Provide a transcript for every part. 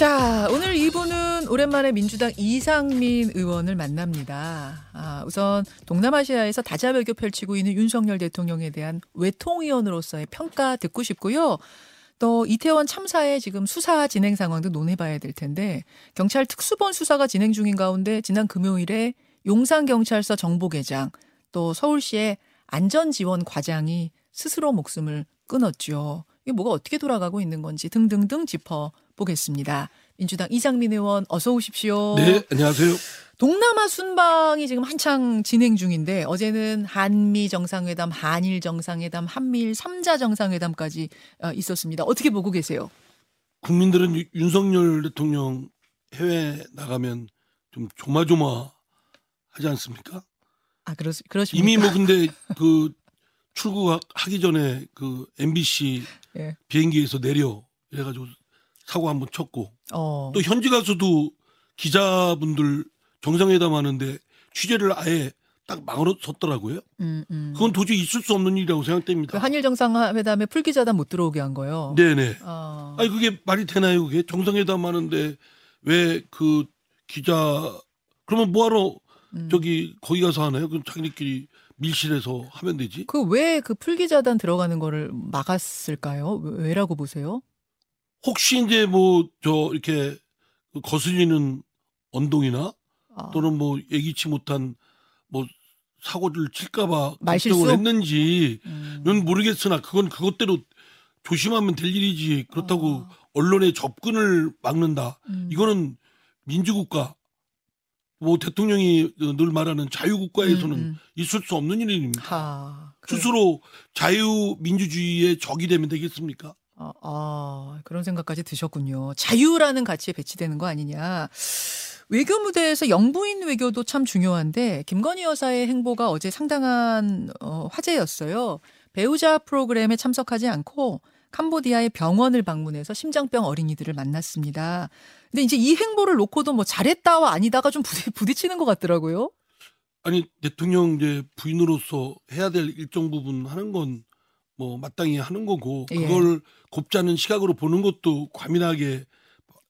자, 오늘 2부는 오랜만에 민주당 이상민 의원을 만납니다. 아, 우선 동남아시아에서 다자 외교 펼치고 있는 윤석열 대통령에 대한 외통위원으로서의 평가 듣고 싶고요. 또 이태원 참사의 지금 수사 진행 상황도 논해봐야 될 텐데 경찰 특수본 수사가 진행 중인 가운데 지난 금요일에 용산경찰서 정보계장 또 서울시의 안전지원 과장이 스스로 목숨을 끊었죠. 이게 뭐가 어떻게 돌아가고 있는 건지 등등등 짚어 보겠습니다. 민주당 이상민 의원 어서 오십시오. 네, 안녕하세요. 동남아 순방이 지금 한창 진행 중인데 어제는 한미 정상회담, 한일 정상회담, 한미일 3자 정상회담까지 어, 있었습니다. 어떻게 보고 계세요? 국민들은 유- 윤석열 대통령 해외 나가면 좀 조마조마 하지 않습니까? 아, 그렇, 그러십니까? 이미 뭐 근데 그 출국하기 전에 그 MBC 예. 비행기에서 내려 이래가지고 사고 한번 쳤고 어. 또 현지 가서도 기자분들 정상회담 하는데 취재를 아예 딱 막아섰더라고요. 음, 음. 그건 도저히 있을 수 없는 일이라고 그 생각됩니다. 한일 정상회담에 풀기자단 못 들어오게 한 거요. 네네. 어. 아니 그게 말이 되나요? 그게 정상회담 하는데 왜 그 기자 그러면 뭐하러 음. 저기 거기 가서 하나요? 그럼 자기네끼리 밀실에서 하면 되지. 그 왜그 풀기자단 들어가는 거를 막았을까요? 왜- 왜라고 보세요? 혹시 이제 뭐 저 이렇게 거슬리는 언동이나 아, 또는 뭐 예기치 못한 뭐 사고를 칠까봐 말실수? 걱정을 했는지는 음. 모르겠으나 그건 그것대로 조심하면 될 일이지 그렇다고 아. 언론의 접근을 막는다. 음. 이거는 민주국가 뭐 대통령이 늘 말하는 자유국가에서는 음, 음. 있을 수 없는 일입니다. 하, 그래. 스스로 자유민주주의의 적이 되면 되겠습니까? 아, 아, 그런 생각까지 드셨군요. 자유라는 가치에 배치되는 거 아니냐. 외교 무대에서 영부인 외교도 참 중요한데 김건희 여사의 행보가 어제 상당한 어, 화제였어요. 배우자 프로그램에 참석하지 않고 캄보디아의 병원을 방문해서 심장병 어린이들을 만났습니다. 근데 이제 이 행보를 놓고도 뭐 잘했다와 아니다가 좀 부딪, 부딪히는 것 같더라고요. 아니 대통령 이제 부인으로서 해야 될 일정 부분 하는 건 뭐 마땅히 하는 거고 예. 그걸 곱지 않은 시각으로 보는 것도 과민하게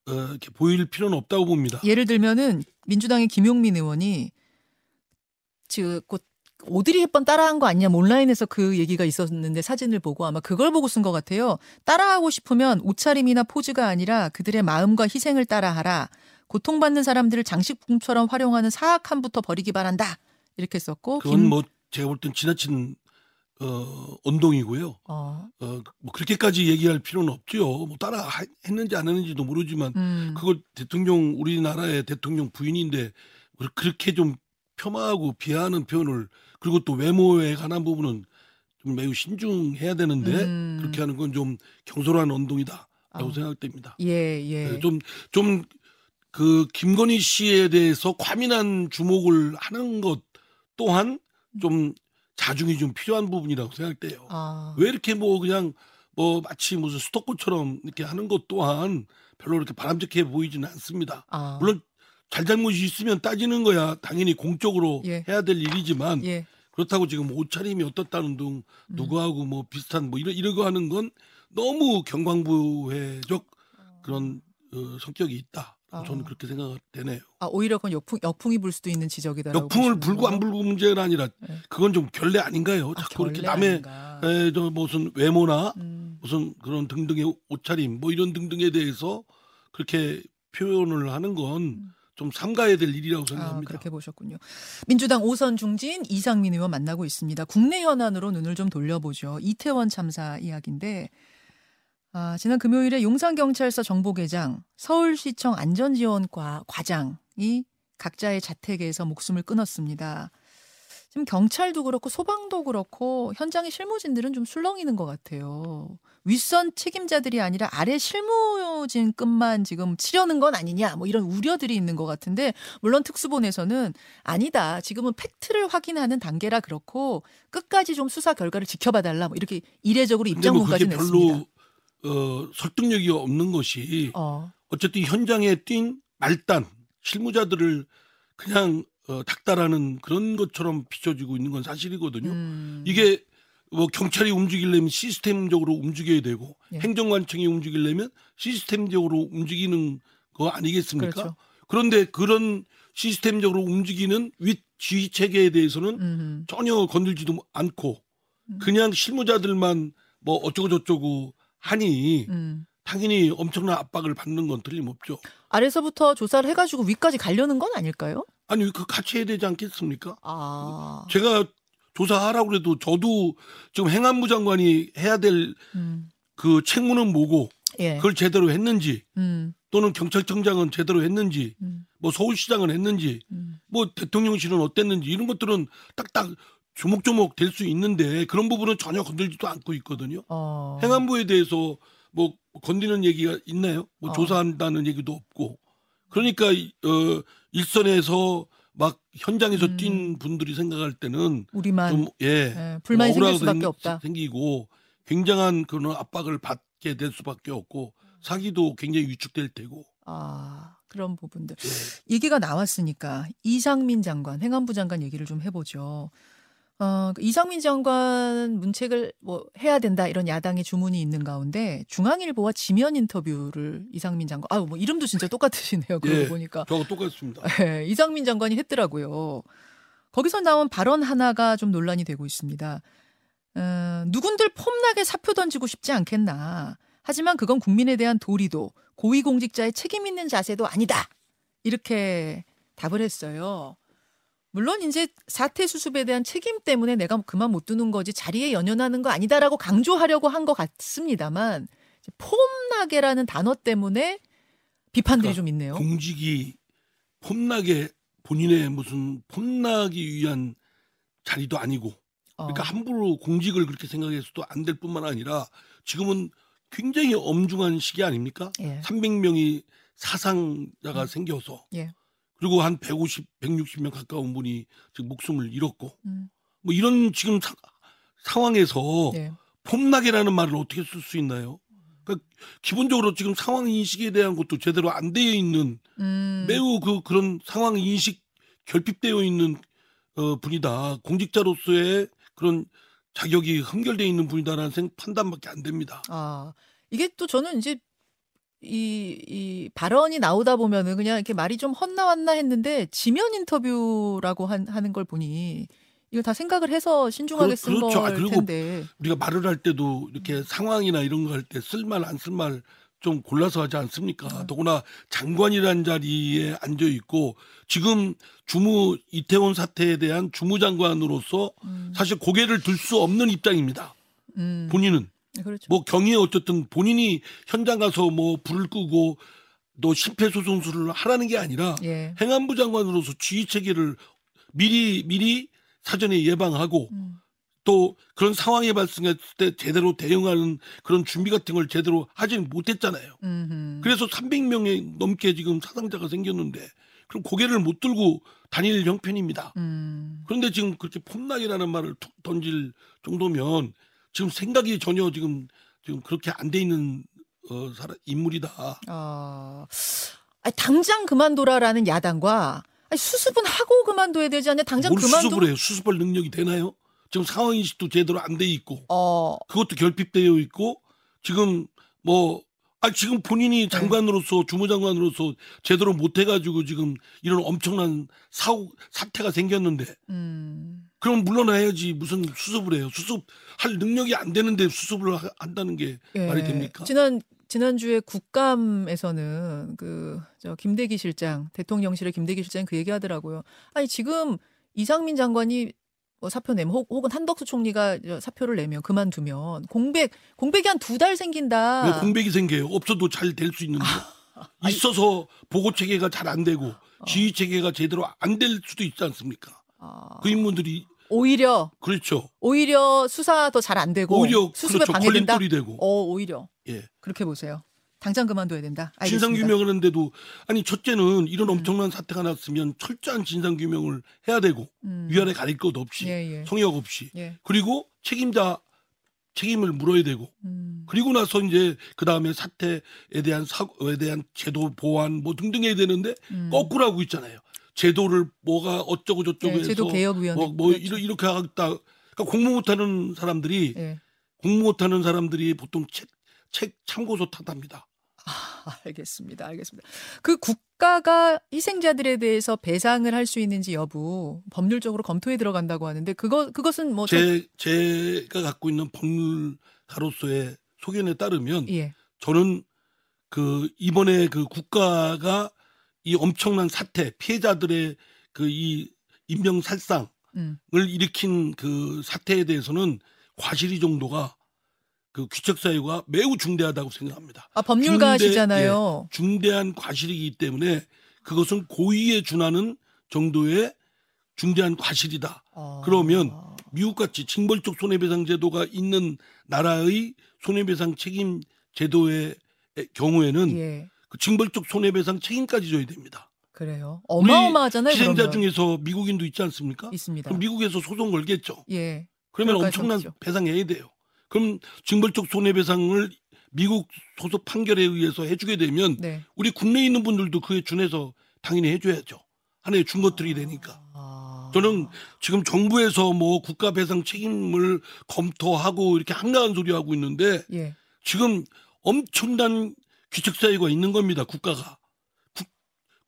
어, 이렇게 보일 필요는 없다고 봅니다. 예를 들면은 민주당의 김용민 의원이 지금 곧 오드리 헵번 따라한 거 아니냐 뭐 온라인에서 그 얘기가 있었는데 사진을 보고 아마 그걸 보고 쓴 것 같아요. 따라하고 싶으면 옷차림이나 포즈가 아니라 그들의 마음과 희생을 따라하라. 고통받는 사람들을 장식품처럼 활용하는 사악함부터 버리기 바란다. 이렇게 썼고 그건 뭐 제가 볼 땐 지나친 어, 언동이고요. 어, 어, 뭐 그렇게까지 얘기할 필요는 없죠. 뭐 따라 하- 했는지 안 했는지도 모르지만 음, 그걸 대통령 우리나라의 대통령 부인인데 그- 그렇게 좀 폄하하고 비하하는 표현을 그리고 또 외모에 관한 부분은 좀 매우 신중해야 되는데 음. 그렇게 하는 건 좀 경솔한 언동이다라고 아. 생각됩니다. 네, 예, 예. 좀 좀 그 김건희 씨에 대해서 과민한 주목을 하는 것 또한 좀 자중이 좀 필요한 부분이라고 생각돼요. 아, 왜 이렇게 뭐 그냥 뭐 마치 무슨 스토커처럼 이렇게 하는 것 또한 별로 그렇게 바람직해 보이지는 않습니다. 아, 물론 잘잘못이 있으면 따지는 거야 당연히 공적으로 예. 해야 될 일이지만 예. 그렇다고 지금 옷차림이 어떻다는 등 음. 누구하고 뭐 비슷한 뭐 이러 이러고 하는 건 너무 경광부회적 그런 어, 성격이 있다. 아. 저는 그렇게 생각되네요. 아, 오히려 그건 역풍, 역풍이 불 수도 있는 지적이다라고 역풍을 불고? 안 불고 문제가 아니라 네. 그건 좀 결례 아닌가요? 아, 자꾸 이렇게 남의 아닌가. 에, 저 무슨 외모나 음. 무슨 그런 등등의 옷차림 뭐 이런 등등에 대해서 그렇게 표현을 하는 건좀 삼가해야 될 일이라고 아, 생각합니다. 그렇게 보셨군요. 민주당 오선 중진 이상민 의원 만나고 있습니다. 국내 현안으로 눈을 좀 돌려보죠. 이태원 참사 이야기인데 아, 지난 금요일에 용산경찰서 정보계장, 서울시청 안전지원과 과장이 각자의 자택에서 목숨을 끊었습니다. 지금 경찰도 그렇고 소방도 그렇고 현장의 실무진들은 좀 술렁이는 것 같아요. 윗선 책임자들이 아니라 아래 실무진급만 지금 치려는 건 아니냐 뭐 이런 우려들이 있는 것 같은데 물론 특수본에서는 아니다 지금은 팩트를 확인하는 단계라 그렇고 끝까지 좀 수사 결과를 지켜봐 달라 뭐 이렇게 이례적으로 뭐 입장문까지 냈습니다. 별로 어, 설득력이 없는 것이 어, 어쨌든 현장에 뛴 말단 실무자들을 그냥 어, 닥달하는 그런 것처럼 비춰지고 있는 건 사실이거든요. 음, 이게 뭐 경찰이 움직이려면 시스템적으로 움직여야 되고 예. 행정관청이 움직이려면 시스템적으로 움직이는 거 아니겠습니까? 그렇죠. 그런데 그런 시스템적으로 움직이는 윗 지휘 체계에 대해서는 음. 전혀 건들지도 않고 음. 그냥 실무자들만 뭐 어쩌고 저쩌고 하니 음. 당연히 엄청난 압박을 받는 건 틀림없죠. 아래서부터 조사를 해가지고 위까지 가려는 건 아닐까요? 아니 그 같이 해야 되지 않겠습니까? 아. 제가 조사하라고 그래도 저도 지금 행안부 장관이 해야 될그 음. 책무는 뭐고 예. 그걸 제대로 했는지 음. 또는 경찰청장은 제대로 했는지 음. 뭐 서울시장은 했는지 음. 뭐 대통령실은 어땠는지 이런 것들은 딱딱 조목조목 될 수 있는데 그런 부분은 전혀 건들지도 않고 있거든요. 어. 행안부에 대해서 뭐 건드리는 얘기가 있나요? 뭐 어. 조사한다는 얘기도 없고 그러니까 이- 어 일선에서 막 현장에서 음. 뛴 분들이 생각할 때는 우리만 좀 예. 예, 불만이 생길 수밖에 생- 없다. 생기고 굉장한 그런 압박을 받게 될 수밖에 없고 사기도 굉장히 위축될 테고 아 그런 부분들 예. 얘기가 나왔으니까 이상민 장관, 행안부 장관 얘기를 좀 해보죠. 어, 그 이상민 장관 문책을 뭐 해야 된다 이런 야당의 주문이 있는 가운데 중앙일보와 지면 인터뷰를 이상민 장관, 아유 뭐 이름도 진짜 똑같으시네요. 그러고 예. 보니까 저하고 똑같습니다. 예, 이상민 장관이 했더라고요. 거기서 나온 발언 하나가 좀 논란이 되고 있습니다. 어, 누군들 폼나게 사표 던지고 싶지 않겠나. 하지만 그건 국민에 대한 도리도 고위공직자의 책임 있는 자세도 아니다. 이렇게 답을 했어요. 물론 이제 사태 수습에 대한 책임 때문에 내가 그만 못 두는 거지 자리에 연연하는 거 아니다라고 강조하려고 한 것 같습니다만 폼나게라는 단어 때문에 비판들이 그러니까 좀 있네요. 공직이 폼나게 본인의 무슨 폼나기 위한 자리도 아니고 그러니까 어. 함부로 공직을 그렇게 생각해서도 안 될 뿐만 아니라 지금은 굉장히 엄중한 시기 아닙니까? 예. 300명이 사상자가 음. 생겨서 예. 그리고 한 150, 160명 가까운 분이 지금 목숨을 잃었고 음. 뭐 이런 지금 사- 상황에서 예. 폼나게라는 말을 어떻게 쓸 수 있나요? 그러니까 기본적으로 지금 상황 인식에 대한 것도 제대로 안 되어 있는 음. 매우 그 그런 상황 인식 결핍되어 있는 어, 분이다. 공직자로서의 그런 자격이 흠결되어 있는 분이다라는 생, 판단밖에 안 됩니다. 아, 이게 또 저는 이제 이, 이 발언이 나오다 보면은 그냥 이렇게 말이 좀 헛나왔나 했는데 지면 인터뷰라고 한, 하는 걸 보니 이거 다 생각을 해서 신중하게 그- 쓴 그렇죠. 아, 걸 그리고 텐데. 우리가 말을 할 때도 이렇게 상황이나 이런 거 할 때 쓸말 안 쓸말 좀 골라서 하지 않습니까? 음. 더구나 장관이라는 자리에 앉아 있고 지금 주무 이태원 사태에 대한 주무장관으로서 음, 사실 고개를 들 수 없는 입장입니다. 음, 본인은 그렇죠. 뭐 경위에 어쨌든 본인이 현장 가서 뭐 불을 끄고 또 심폐소생술을 하라는 게 아니라 예. 행안부 장관으로서 지휘 체계를 미리 미리 사전에 예방하고 음, 또 그런 상황이 발생했을 때 제대로 대응하는 그런 준비 같은 걸 제대로 하지는 못했잖아요. 음흠. 그래서 300명이 넘게 지금 사상자가 생겼는데 그럼 고개를 못 들고 다닐 형편입니다. 음, 그런데 지금 그렇게 폼나게라는 말을 툭 던질 정도면 지금 생각이 전혀 지금 지금 그렇게 안 돼 있는 어, 사람 인물이다. 아, 아니, 당장 그만둬라라는 야당과 아니, 수습은 하고 그만둬야 되지 않냐? 당장 뭘 그만둬. 수습을 해요? 수습할 능력이 되나요? 지금 상황 인식도 제대로 안 돼 있고 어, 그것도 결핍되어 있고 지금 뭐 아, 지금 본인이 네. 장관으로서 주무장관으로서 제대로 못 해가지고 지금 이런 엄청난 사고 사태가 생겼는데 음, 그럼 물러나야지 무슨 수습을 해요? 수습할 능력이 안 되는데 수습을 하- 한다는 게 예. 말이 됩니까? 지난 지난주에 국감에서는 그 저 김대기 실장 대통령실의 김대기 실장 그 얘기하더라고요. 아니 지금 이상민 장관이 뭐 사표 내면 혹- 혹은 한덕수 총리가 저 사표를 내면 그만두면 공백 공백이 한 두 달 생긴다. 왜 공백이 생겨요? 없어도 잘 될 수 있는데 있어서 보고 체계가 잘 안 되고 지휘 체계가 제대로 안 될 수도 있지 않습니까? 아, 그 인물들이 오히려 그렇죠. 오히려 수사 더 잘 안 되고 오히려 수습에 그렇죠. 방해된다. 걸림돌이 되고 어 오히려 예. 그렇게 보세요. 당장 그만둬야 된다. 진상 알겠습니다. 규명을 하는데도 아니 첫째는 이런 음. 엄청난 사태가 났으면 철저한 진상 규명을 해야 되고 음. 위아래 가릴 것 없이 예, 예. 성역 없이 예. 그리고 책임자 책임을 물어야 되고 음. 그리고 나서 이제 그 다음에 사태에 대한 사고에 대한 제도 보완 뭐 등등 해야 되는데 음. 거꾸로 하고 있잖아요. 제도를 뭐가 어쩌고 저쩌고 예, 해서 제도 개혁위원회 뭐, 뭐 그렇죠. 이렇게 하겠다. 그러니까 공부 못하는 사람들이 예. 공부 못하는 사람들이 보통 책, 책 참고서 탓합니다. 아, 알겠습니다. 알겠습니다. 그 국가가 희생자들에 대해서 배상을 할 수 있는지 여부 법률적으로 검토에 들어간다고 하는데 그거 그것은 뭐제 제가 갖고 있는 법률가로서의 소견에 따르면 저, 예. 저는 그 이번에 그 국가가 이 엄청난 사태 피해자들의 그 이 인명 살상을 음. 일으킨 그 사태에 대해서는 과실이 정도가 그 귀책 사유가 매우 중대하다고 생각합니다. 아 법률가시잖아요. 중대한 과실이기 때문에 그것은 고의에 준하는 정도의 중대한 과실이다. 어. 그러면 미국같이 징벌적 손해배상 제도가 있는 나라의 손해배상 책임 제도의 경우에는 예. 그 징벌적 손해배상 책임까지 져야 됩니다. 그래요. 어마어마하잖아요. 희생자 그러면. 중에서 미국인도 있지 않습니까? 있습니다. 그럼 미국에서 소송 걸겠죠. 예. 그러면 엄청난 있죠. 배상해야 돼요. 그럼 징벌적 손해배상을 미국 소속 판결에 의해서 해주게 되면 네. 우리 국내에 있는 분들도 그에 준해서 당연히 해줘야죠. 하나의 준 것들이 되니까. 아. 저는 지금 정부에서 뭐 국가 배상 책임을 검토하고 이렇게 한가한 소리 하고 있는데 예. 지금 엄청난 사유가 있는 겁니다. 국가가 국,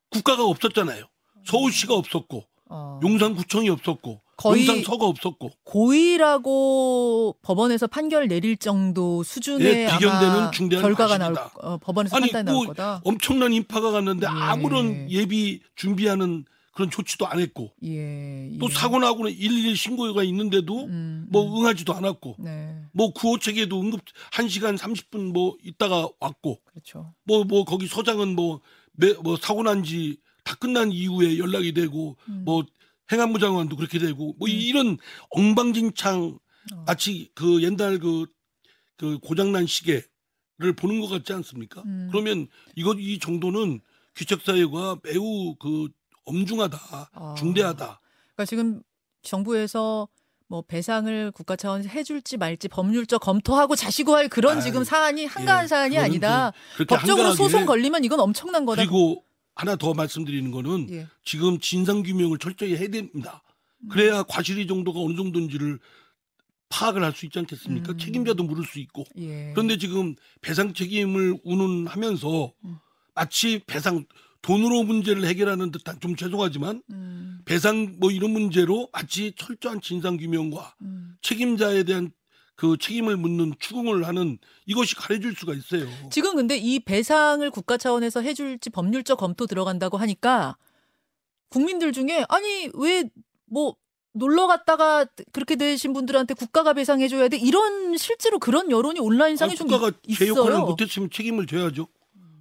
국가가 없었잖아요. 서울시가 없었고 어. 용산구청이 없었고 거의- 용산서가 없었고 고의라고 법원에서 판결 내릴 정도 수준의 예, 비견되는 중대한 결과가 나올 과실이다. 어, 법원에서 아니, 판단이 나올 뭐 거다. 엄청난 인파가 갔는데 예. 아무런 예비 준비하는 그런 조치도 안 했고 예. 또 예. 사고 나고는 112 신고가 있는데도 음, 뭐 음. 응하지도 않았고 네. 뭐 구호 체계도 응급 1시간 30분 뭐 있다가 왔고 그렇죠. 뭐뭐 거기 서장은 뭐, 매, 뭐 사고 난 지 다 끝난 이후에 연락이 되고 음. 뭐 행안부 장관도 그렇게 되고 뭐 음. 이런 엉망진창 어. 마치 그 옛날 그, 그 고장난 시계를 보는 것 같지 않습니까? 음. 그러면 이것 이 정도는 귀책 사유가 매우 그 엄중하다, 아. 중대하다. 그러니까 지금 정부에서 뭐 배상을 국가 차원에서 해줄지 말지 법률적 검토하고 자시고 할 그런 아이, 지금 사안이 한가한 예, 사안이 아니다. 좀 그렇게 법적으로 소송 걸리면 이건 엄청난 거다. 그리고 하나 더 말씀드리는 거는 예. 지금 진상 규명을 철저히 해야 됩니다. 음. 그래야 과실이 정도가 어느 정도인지를 파악을 할 수 있지 않겠습니까? 음. 책임자도 물을 수 있고. 예. 그런데 지금 배상 책임을 운운하면서 음. 마치 배상 돈으로 문제를 해결하는 듯한 좀 죄송하지만 음, 배상 뭐 이런 문제로 마치 철저한 진상 규명과 음. 책임자에 대한 그 책임을 묻는 추궁을 하는 이것이 가려질 수가 있어요. 지금 근데 이 배상을 국가 차원에서 해줄지 법률적 검토 들어간다고 하니까 국민들 중에 아니 왜 뭐 놀러 갔다가 그렇게 되신 분들한테 국가가 배상해줘야 돼 이런 실제로 그런 여론이 온라인상에 아니, 좀 국가가 있- 제 역할을 있어요. 못했으면 책임을 져야죠.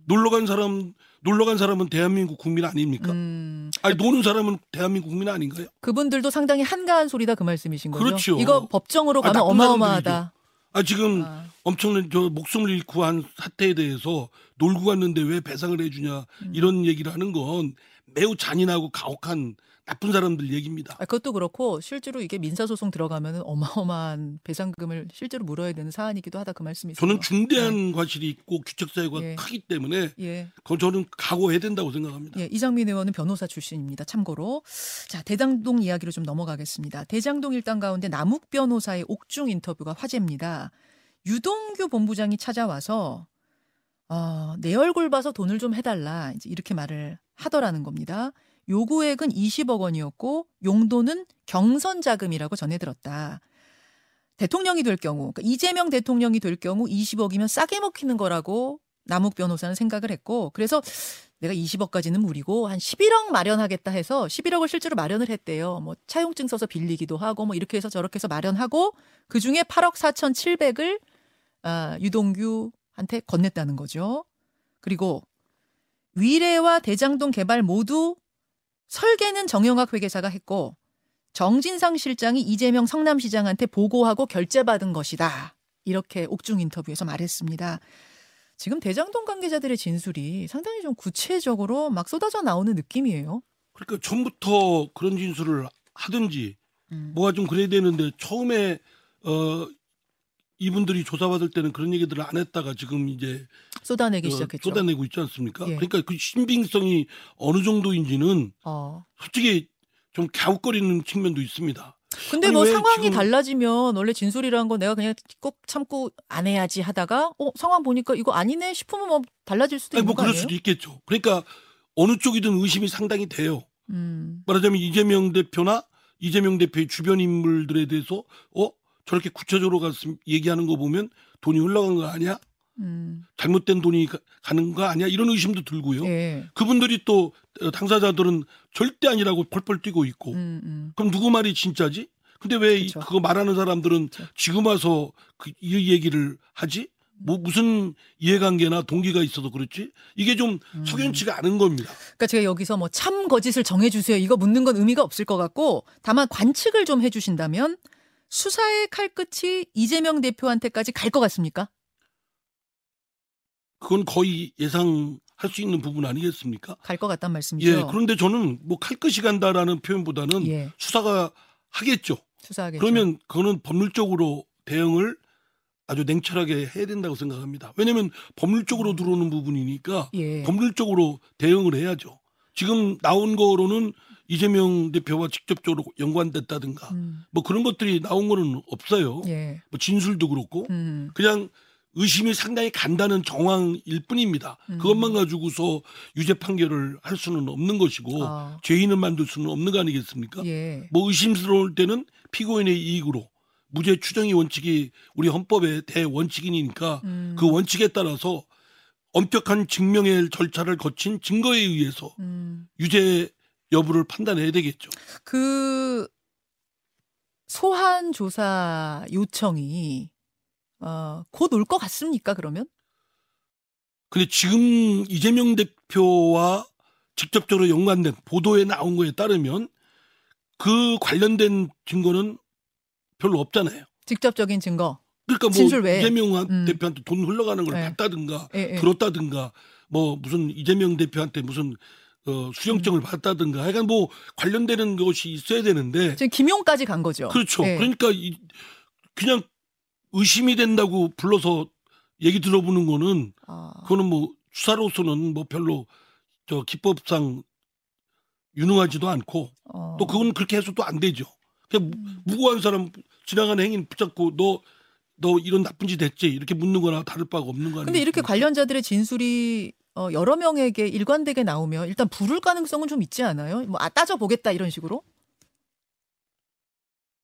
놀러 간 사람 놀러 간 사람은 대한민국 국민 아닙니까? 음, 아니 노는 사람은 대한민국 국민 아닌가요? 그분들도 상당히 한가한 소리다 그 말씀이신 거죠. 그렇죠. 이거 법정으로 아, 가면 나쁜 어마어마하다. 아 지금 아, 엄청난 저 목숨을 잃고 한 사태에 대해서 놀고 갔는데 왜 배상을 해주냐 음. 이런 얘기를 하는 건 매우 잔인하고 가혹한 나쁜 사람들 얘기입니다. 아, 그것도 그렇고 실제로 이게 민사 소송 들어가면 어마어마한 배상금을 실제로 물어야 되는 사안이기도 하다 그 말씀이세요. 저는 중대한 과실이 있고 규책 사유가 예. 크기 때문에 예. 그건 저는 각오해야 된다고 생각합니다. 예, 이장민 의원은 변호사 출신입니다. 참고로. 자, 대장동 이야기로 좀 넘어가겠습니다. 대장동 일당 가운데 남욱 변호사의 옥중 인터뷰가 화제입니다. 유동규 본부장이 찾아와서 어, 내 얼굴 봐서 돈을 좀 해달라 이제 이렇게 말을 하더라는 겁니다. 요구액은 20억 원이었고 용도는 경선 자금이라고 전해 들었다. 대통령이 될 경우, 그러니까 이재명 대통령이 될 경우 20억이면 싸게 먹히는 거라고 남욱 변호사는 생각을 했고, 그래서 내가 20억까지는 무리고 한 11억 마련하겠다 해서 11억을 실제로 마련을 했대요. 뭐 차용증 써서 빌리기도 하고 뭐 이렇게 해서 저렇게 해서 마련하고 그 중에 8억 4,700을 아, 유동규한테 건넸다는 거죠. 그리고 위례와 대장동 개발 모두 설계는 정영학 회계사가 했고 정진상 실장이 이재명 성남시장한테 보고하고 결재받은 것이다. 이렇게 옥중 인터뷰에서 말했습니다. 지금 대장동 관계자들의 진술이 상당히 좀 구체적으로 막 쏟아져 나오는 느낌이에요. 그러니까 처음부터 그런 진술을 하든지 음. 뭐가 좀 그래야 되는데 처음에 어 이분들이 조사받을 때는 그런 얘기들을 안 했다가 지금 이제 쏟아내기 어, 시작했죠. 쏟아내고 있지 않습니까? 예. 그러니까 그 신빙성이 어느 정도인지는 어, 솔직히 좀 갸웃거리는 측면도 있습니다. 근데 뭐왜 상황이 지금- 달라지면 원래 진술이라는 거 내가 그냥 꼭 참고 안 해야지 하다가 어 상황 보니까 이거 아니네 싶으면 뭐 달라질 수도 아니 있는 뭐거 그럴? 수도 있겠죠. 그러니까 어느 쪽이든 의심이 상당히 돼요. 음. 말하자면 이재명 대표나 이재명 대표의 주변 인물들에 대해서 어 저렇게 구체적으로 가서 얘기하는 거 보면 돈이 흘러간 거 아니야? 음. 잘못된 돈이 가- 가는 거 아니야? 이런 의심도 들고요. 예. 그분들이 또 어, 당사자들은 절대 아니라고 펄펄 뛰고 있고 음, 음. 그럼 누구 말이 진짜지? 근데 왜 이- 그쵸. 그거 말하는 사람들은 그쵸. 지금 와서 그, 이 얘기를 하지? 뭐 무슨 이해관계나 동기가 있어서 그렇지? 이게 좀 음. 석연치가 않은 겁니다. 그러니까 제가 여기서 뭐 참 거짓을 정해주세요 이거 묻는 건 의미가 없을 것 같고 다만 관측을 좀 해주신다면 수사의 칼끝이 이재명 대표한테까지 갈 것 같습니까? 그건 거의 예상 할 수 있는 부분 아니겠습니까? 갈 것 같단 말씀이죠. 예, 그런데 저는 뭐 칼끝이 간다라는 표현보다는 예, 수사가 하겠죠. 수사하겠죠. 그러면 그거는 법률적으로 대응을 아주 냉철하게 해야 된다고 생각합니다. 왜냐하면 법률적으로 들어오는 부분이니까 예. 법률적으로 대응을 해야죠. 지금 나온 거로는 이재명 대표와 직접적으로 연관됐다든가 음, 뭐 그런 것들이 나온 거는 없어요. 예. 뭐 진술도 그렇고 음, 그냥 의심이 상당히 간다는 정황일 뿐입니다. 음. 그것만 가지고서 유죄 판결을 할 수는 없는 것이고 아, 죄인을 만들 수는 없는 거 아니겠습니까? 예. 뭐 의심스러울 때는 피고인의 이익으로 무죄 추정의 원칙이 우리 헌법의 대원칙이니까 음, 그 원칙에 따라서 엄격한 증명의 절차를 거친 증거에 의해서 음. 유죄 여부를 판단해야 되겠죠. 그 소환 조사 요청이 어, 곧 올 것 같습니까? 그러면? 근데 지금 이재명 대표와 직접적으로 연관된 보도에 나온 거에 따르면 그 관련된 증거는 별로 없잖아요. 직접적인 증거. 그러니까 뭐 진술 외에. 이재명 음. 대표한테 돈 흘러가는 걸 네. 봤다든가 예, 예. 들었다든가 뭐 무슨 이재명 대표한테 무슨 어, 수령증을 음. 받았다든가 하여간 뭐 관련되는 것이 있어야 되는데 지금 김용까지 간 거죠. 그렇죠. 예. 그러니까 이, 그냥 의심이 된다고 불러서 얘기 들어보는 거는 아, 그거는 뭐 수사로서는 뭐 별로 저 기법상 유능하지도 않고 어. 또 그건 그렇게 해서도 안 되죠. 그냥 무- 음. 무고한 사람 지나가는 행인 붙잡고 너너 이런 나쁜 짓 했지 이렇게 묻는 거나 다를 바가 없는 거 아니에요. 근데 이렇게 관련자들의 진술이 어, 여러 명에게 일관되게 나오면 일단 부를 가능성은 좀 있지 않아요? 뭐 아, 따져 보겠다 이런 식으로?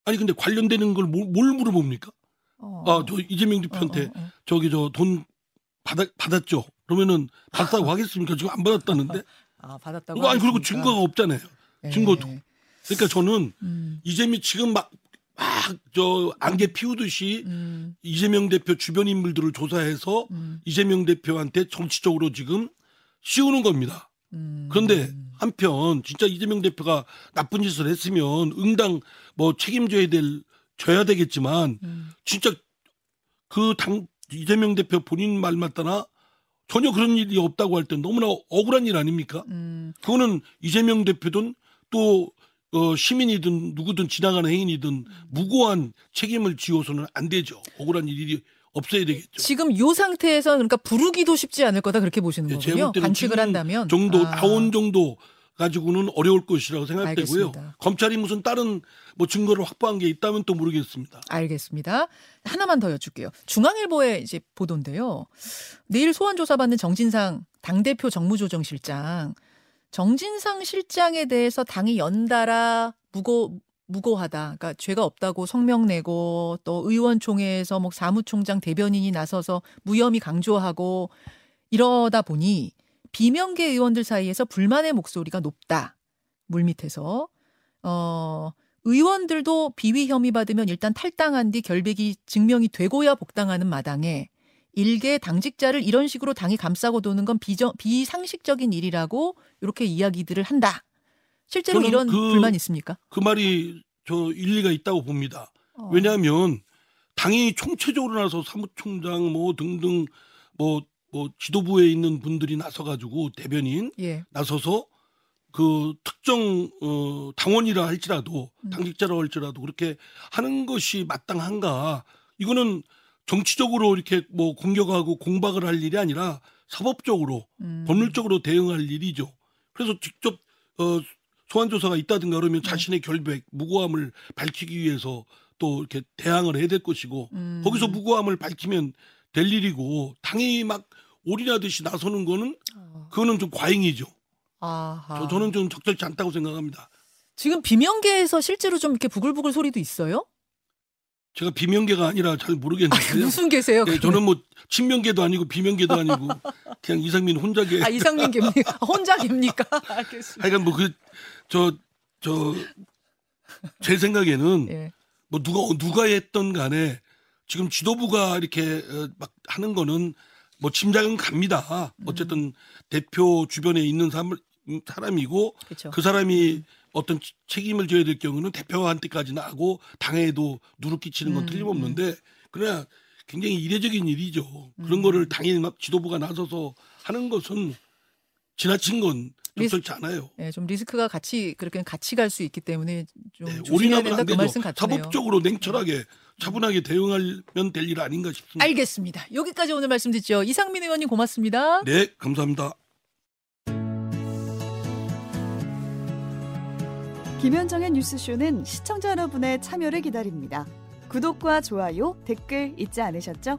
아니 근데 관련되는 걸 뭘 물어봅니까? 어. 아 저 이재명 대표한테 어, 어, 어. 저기 저 돈 받았 받았죠. 그러면은 받았다고 하겠습니까? 지금 안 받았다는데. 아 받았다고. 아니 그리고. 증거가 없잖아요. 예. 증거도. 그러니까 저는 음, 이재명 지금 막 막저 안개 피우듯이 음, 이재명 대표 주변 인물들을 조사해서 음, 이재명 대표한테 정치적으로 지금 씌우는 겁니다. 음. 그런데 한편 진짜 이재명 대표가 나쁜 짓을 했으면 응당 뭐 책임져야 될 져야 되겠지만 음, 진짜 그 당 이재명 대표 본인 말 맞다나 전혀 그런 일이 없다고 할 때 너무나 억울한 일 아닙니까? 음, 그거는 이재명 대표든 또 어, 시민이든 누구든 지나가는 행인이든 무고한 책임을 지어서는 안 되죠. 억울한 일이 없어야 되겠죠. 지금 요 상태에서 그러니까 부르기도 쉽지 않을 거다 그렇게 보시는 예, 거군요. 관측을 한다면 정도 아, 나온 정도 가지고는 어려울 것이라고 생각되고요. 알겠습니다. 검찰이 무슨 다른 뭐 증거를 확보한 게 있다면 또 모르겠습니다. 알겠습니다. 하나만 더 여쭐게요. 중앙일보의 이제 보도인데요. 내일 소환 조사받는 정진상 당대표 정무조정실장. 정진상 실장에 대해서 당이 연달아 무고 무고하다. 그러니까 죄가 없다고 성명 내고 또 의원총회에서 뭐 사무총장 대변인이 나서서 무혐의 강조하고 이러다 보니 비명계 의원들 사이에서 불만의 목소리가 높다. 물밑에서 어 의원들도 비위 혐의 받으면 일단 탈당한 뒤 결백이 증명이 되고야 복당하는 마당에 일개 당직자를 이런 식으로 당이 감싸고 도는 건 비정, 비상식적인 일이라고 이렇게 이야기들을 한다. 실제로 이런 그- 불만 있습니까? 그 말이 저 일리가 있다고 봅니다. 어. 왜냐하면 당이 총체적으로 나서 사무총장 뭐 등등 뭐, 뭐 지도부에 있는 분들이 나서가지고 대변인 예. 나서서 그 특정 어 당원이라 할지라도 음. 당직자라 할지라도 그렇게 하는 것이 마땅한가? 이거는 정치적으로 이렇게 뭐 공격하고 공박을 할 일이 아니라 사법적으로 음. 법률적으로 대응할 일이죠. 그래서 직접 어 소환 조사가 있다든가 그러면 네. 자신의 결백, 무고함을 밝히기 위해서 또 이렇게 대항을 해야 될 것이고 음. 거기서 무고함을 밝히면 될 일이고 당연히 막 올인하듯이 나서는 거는 아. 그거는 좀 과잉이죠. 아하. 저, 저는 좀 적절치 않다고 생각합니다. 지금 비명계에서 실제로 좀 이렇게 부글부글 소리도 있어요? 제가 비명계가 아니라 잘 모르겠는데요. 무슨 계세요? 예, 저는 뭐 친명계도 아니고 비명계도 아니고 그냥 이상민 혼자계. 아 이상민 계입니까? 혼자 계입니까? 알겠습니다. 하여간 뭐 그 저 저 제 생각에는 예. 뭐 누가 누가 했던 간에 지금 지도부가 이렇게 어, 막 하는 거는 뭐 짐작은 갑니다. 음. 어쨌든 대표 주변에 있는 사람, 사람이고 그렇죠. 그 사람이 어떤 치- 책임을 져야 될 경우는 대표한테까지는 하고 당에도 누를 끼치는 건 음, 틀림없는데 그러나 굉장히 이례적인 일이죠. 그런 음. 거를 당연히 막 지도부가 나서서 하는 것은 지나친 건 적절치 않아요. 예, 좀 리스크가 같이 그렇게 같이 갈 수 있기 때문에 좀 네, 조심해야 된다 안 그. 말씀 같네요. 사법적으로 냉철하게 차분하게 대응하면 될 일 아닌가 싶습니다. 알겠습니다. 여기까지 오늘 말씀 듣죠. 이상민 의원님 고맙습니다. 네, 감사합니다. 김현정의 뉴스쇼는 시청자 여러분의 참여를 기다립니다. 구독과 좋아요, 댓글 잊지 않으셨죠?